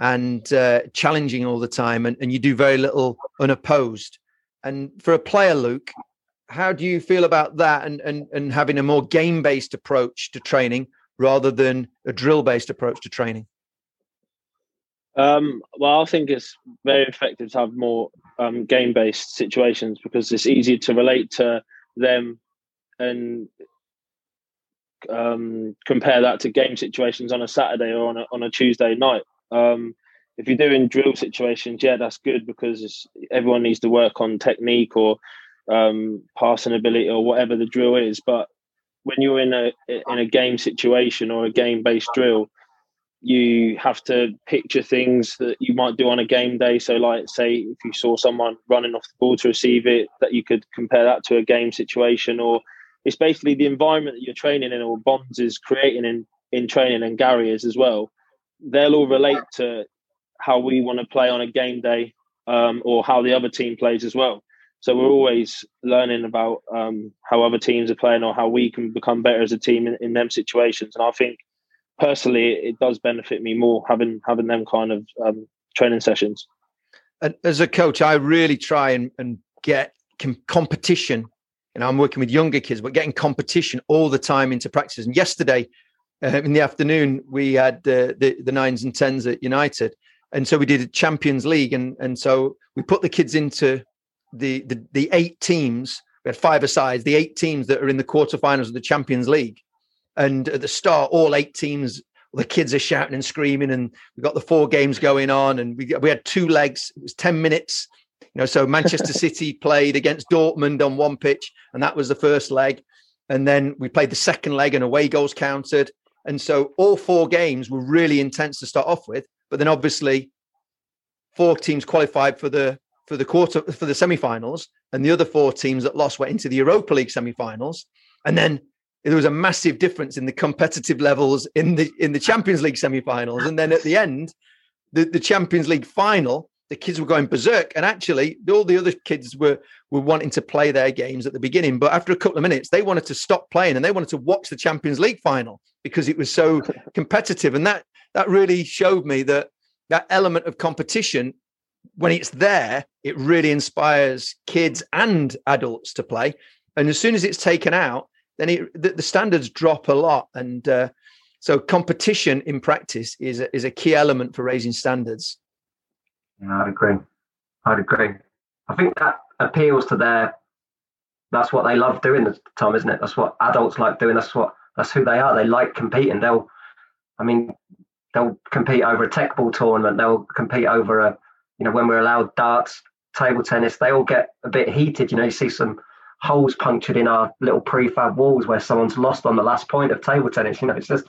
and uh, challenging all the time and, and you do very little unopposed. And for a player, Luke, how do you feel about that and, and, and having a more game based approach to training rather than a drill based approach to training? Um, well, I think it's very effective to have more um, game based situations because it's easier to relate to them and um, compare that to game situations on a Saturday or on a, on a Tuesday night. Um, if you're doing drill situations, yeah, that's good because everyone needs to work on technique or um, passing ability or whatever the drill is. But when you're in a in a game situation or a game based drill, you have to picture things that you might do on a game day. So, like, say, if you saw someone running off the ball to receive it, that you could compare that to a game situation, or it's basically the environment that you're training in, or Bonds is creating in in training, and Gary is as well. They'll all relate to how we want to play on a game day um, or how the other team plays as well. So we're always learning about um, how other teams are playing or how we can become better as a team in, in them situations. And I think personally, it does benefit me more having having them kind of um, training sessions. And as a coach, I really try and, and get com- competition you know, I'm working with younger kids, but getting competition all the time into practices. And yesterday, uh, in the afternoon, we had uh, the the nines and tens at United, and so we did a Champions League, and and so we put the kids into the the, the eight teams. We had five asides, the eight teams that are in the quarterfinals of the Champions League, and at the start, all eight teams the kids are shouting and screaming, and we got the four games going on, and we we had two legs. It was ten minutes, you know. So Manchester City played against Dortmund on one pitch, and that was the first leg, and then we played the second leg, and away goals counted, and so all four games were really intense to start off with. But then obviously, four teams qualified for the for the quarter for the semi-finals, and the other four teams that lost went into the Europa League semi-finals, and then there was a massive difference in the competitive levels in the in the Champions League semi-finals, and then at the end, the, the Champions League final, the kids were going berserk, and actually all the other kids were were wanting to play their games at the beginning, but after a couple of minutes, they wanted to stop playing and they wanted to watch the Champions League final because it was so competitive, and that that really showed me that that element of competition when it's there, it really inspires kids and adults to play. And as soon as it's taken out, then it, the, the, standards drop a lot. And uh, so competition in practice is a, is a key element for raising standards. Yeah, I'd agree. I'd agree. I think that appeals to their. That's what they love doing, Tom, isn't it? That's what adults like doing. That's what that's who they are. They like competing. They'll, I mean, they'll compete over a Teqball tournament. They'll compete over a, you know, when we're allowed darts, table tennis. They all get a bit heated. You know, you see some holes punctured in our little prefab walls where someone's lost on the last point of table tennis. You know, it's just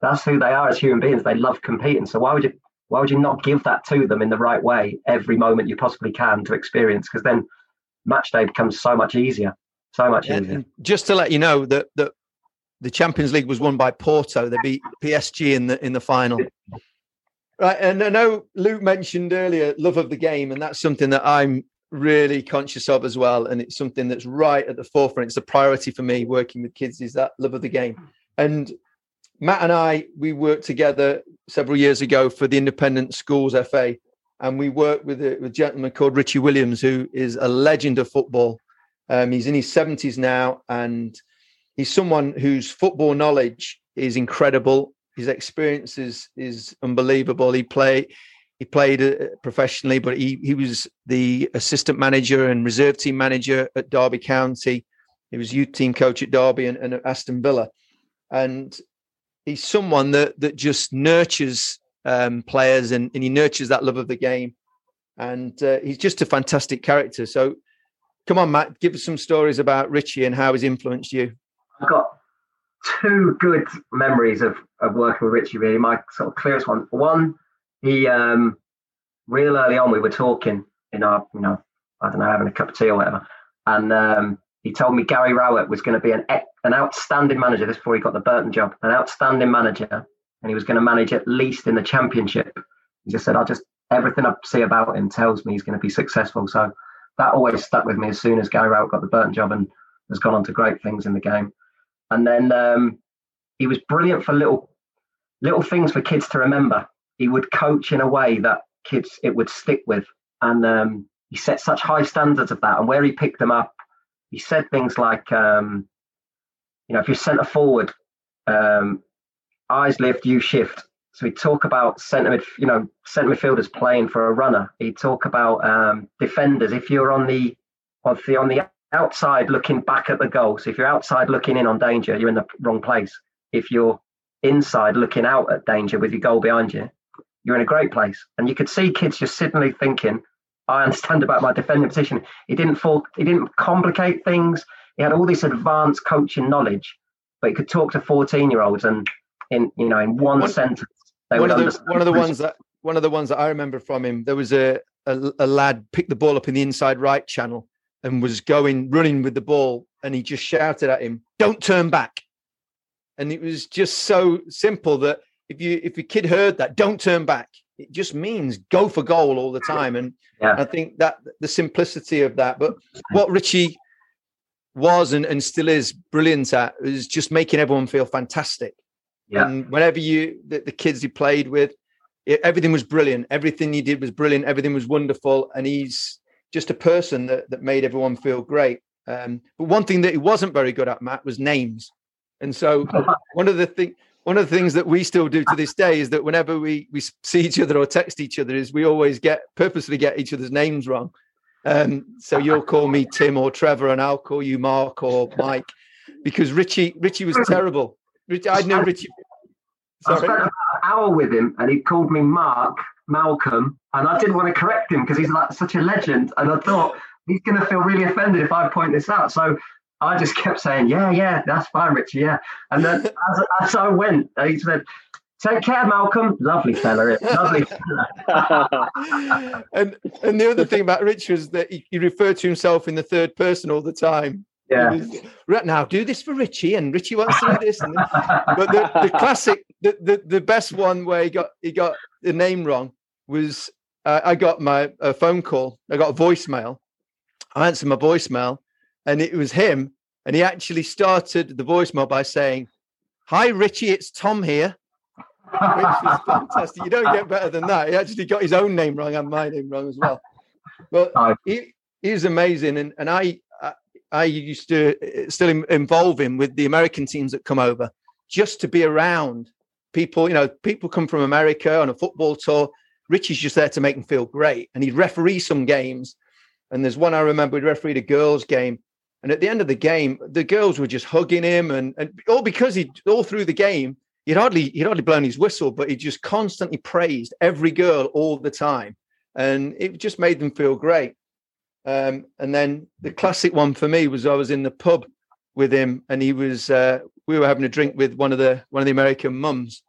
that's who they are as human beings. They love competing. So why would you why would you not give that to them in the right way every moment you possibly can to experience? Because then match day becomes so much easier. So much yeah, easier. Just to let you know that that the Champions League was won by Porto. They beat PSG in the in the final. Right, and I know Luke mentioned earlier love of the game, and that's something that I'm really conscious of as well and it's something that's right at the forefront. It's a priority for me working with kids is that love of the game. And matt and i we worked together several years ago for the independent schools fa and we worked with a, with a gentleman called richie williams who is a legend of football. Um, he's in his 70s now and he's someone whose football knowledge is incredible. His experience is is unbelievable. He play he played uh, professionally, but he he was the assistant manager and reserve team manager at Derby County. He was youth team coach at Derby and, and at Aston Villa, and he's someone that that just nurtures um, players and, and he nurtures that love of the game, and uh, he's just a fantastic character. So, come on, Matt, give us some stories about Richie and how he's influenced you. I've got two good memories of of working with Richie. Really, my sort of clearest one. One he um, real early on we were talking in our you know I don't know having a cup of tea or whatever, and um, he told me Gary Rowett was going to be an an outstanding manager. This before he got the Burton job, an outstanding manager, and he was going to manage at least in the Championship. He just said, "I just everything I see about him tells me he's going to be successful." So that always stuck with me as soon as Gary Rowett got the Burton job and has gone on to great things in the game. And then um, he was brilliant for little little things for kids to remember he would coach in a way that kids it would stick with, and um, he set such high standards of that. And where he picked them up, he said things like, um, you know, if you're centre forward, um, eyes lift, you shift. So he'd talk about centre mid, you know, centre midfielders playing for a runner. He'd talk about um, defenders. If you're on the on the on the outside looking back at the goal, so if you're outside looking in on danger, you're in the wrong place. If you're inside looking out at danger with your goal behind you, you're in a great place. And you could see kids just suddenly thinking, I understand about my defending position. He didn't fall, he didn't complicate things. He had all this advanced coaching knowledge, but he could talk to 14 year olds and in, you know, in one, one sentence, they one would of the, One of the ones that, one of the ones that I remember from him, there was a, a, a lad picked the ball up in the inside right channel and was going running with the ball and he just shouted at him, don't turn back. And it was just so simple that if you if your kid heard that, don't turn back. It just means go for goal all the time. And yeah. I think that the simplicity of that. But what Richie was and, and still is brilliant at is just making everyone feel fantastic. Yeah. And whenever you the, the kids he played with, it, everything was brilliant. Everything he did was brilliant. Everything was wonderful. And he's just a person that that made everyone feel great. Um, but one thing that he wasn't very good at, Matt, was names. And so one of the thing, one of the things that we still do to this day is that whenever we we see each other or text each other, is we always get purposely get each other's names wrong. Um, so you'll call me Tim or Trevor, and I'll call you Mark or Mike, because Richie Richie was terrible. Richie, I know Richie. I spent an hour with him, and he called me Mark Malcolm, and I didn't want to correct him because he's like such a legend, and I thought he's going to feel really offended if I point this out. So I just kept saying, "Yeah, yeah, that's fine, Richie, yeah." And then as, as I went, he said, Take care, Malcolm. Lovely fella. Lovely fella. and and the other thing about Rich was that he, he, referred to himself in the third person all the time. Yeah. right now, do this for Richie, and Richie wants to do this. And but the, the classic, the, the the best one where he got he got the name wrong was uh, I got my a phone call. I got a voicemail. I answered my voicemail, and it was him. And he actually started the voicemail by saying, "Hi, Richie, it's Tom here." which was fantastic. You don't get better than that. He actually got his own name wrong and my name wrong as well. But he, he's amazing, and and I, I, I used to uh, still involve him with the American teams that come over just to be around people. You know, people come from America on a football tour. Richie's just there to make them feel great, and he'd referee some games. And there's one I remember. He refereed a girls' game, and at the end of the game, the girls were just hugging him, and and all because he all through the game he'd hardly he'd hardly blown his whistle, but he just constantly praised every girl all the time, and it just made them feel great. Um, and then the classic one for me was I was in the pub with him, and he was uh, we were having a drink with one of the one of the American mums,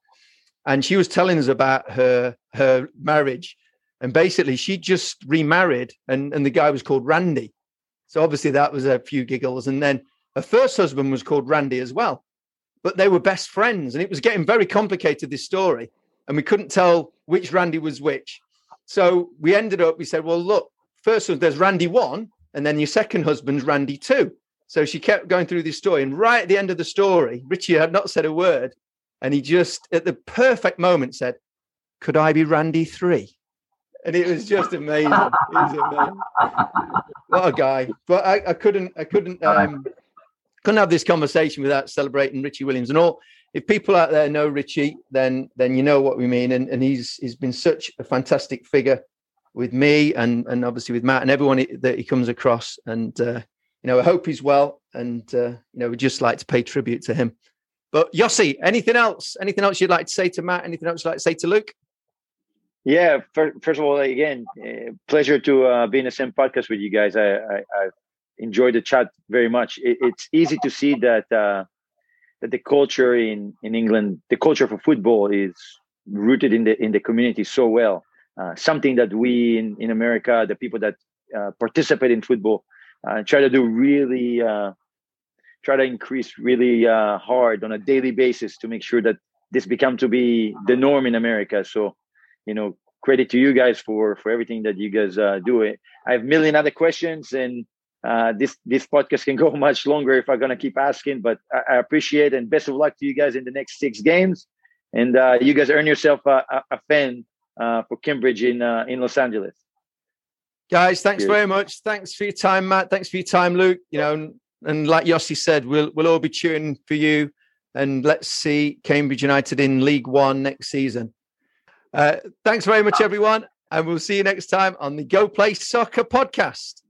and she was telling us about her her marriage, and basically she just remarried, and and the guy was called Randy, so obviously that was a few giggles, and then her first husband was called Randy as well but they were best friends and it was getting very complicated this story and we couldn't tell which randy was which. So we ended up we said well look first there's randy one and then your second husband's randy two. So she kept going through this story and right at the end of the story richie had not said a word and he just at the perfect moment said could i be randy three and it was just amazing. Was amazing. what a guy! But I, I couldn't, I couldn't, um, couldn't have this conversation without celebrating Richie Williams and all. If people out there know Richie, then then you know what we mean. And and he's he's been such a fantastic figure with me and and obviously with Matt and everyone that he comes across. And uh, you know, I hope he's well. And uh, you know, we'd just like to pay tribute to him. But Yossi, anything else? Anything else you'd like to say to Matt? Anything else you'd like to say to Luke? Yeah, first of all, again, uh, pleasure to uh, be in the same podcast with you guys. I, I, I enjoyed the chat very much. It, it's easy to see that uh, that the culture in in England, the culture for football, is rooted in the in the community so well. Uh, something that we in in America, the people that uh, participate in football, uh, try to do really try to increase really uh, hard on a daily basis to make sure that this become to be the norm in America. So, you know, credit to you guys for for everything that you guys do. I have a million other questions and uh, this this podcast can go much longer if I'm gonna keep asking, but I, I, appreciate and best of luck to you guys in the next six games. And uh, you guys earn yourself a, a, a fan uh, for Cambridge in uh, in Los Angeles. Guys, thanks Cheers. very much. Thanks for your time, Matt. Thanks for your time, Luke. You know, and, and like Yossi said, we'll we'll all be cheering for you. And let's see Cambridge United in League One next season. Uh, thanks very much, everyone. And we'll see you next time on the Go Play Soccer podcast.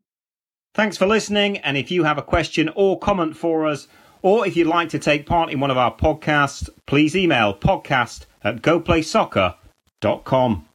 Thanks for listening. And if you have a question or comment for us, or if you'd like to take part in one of our podcasts, please email podcast at goplaysoccer.com.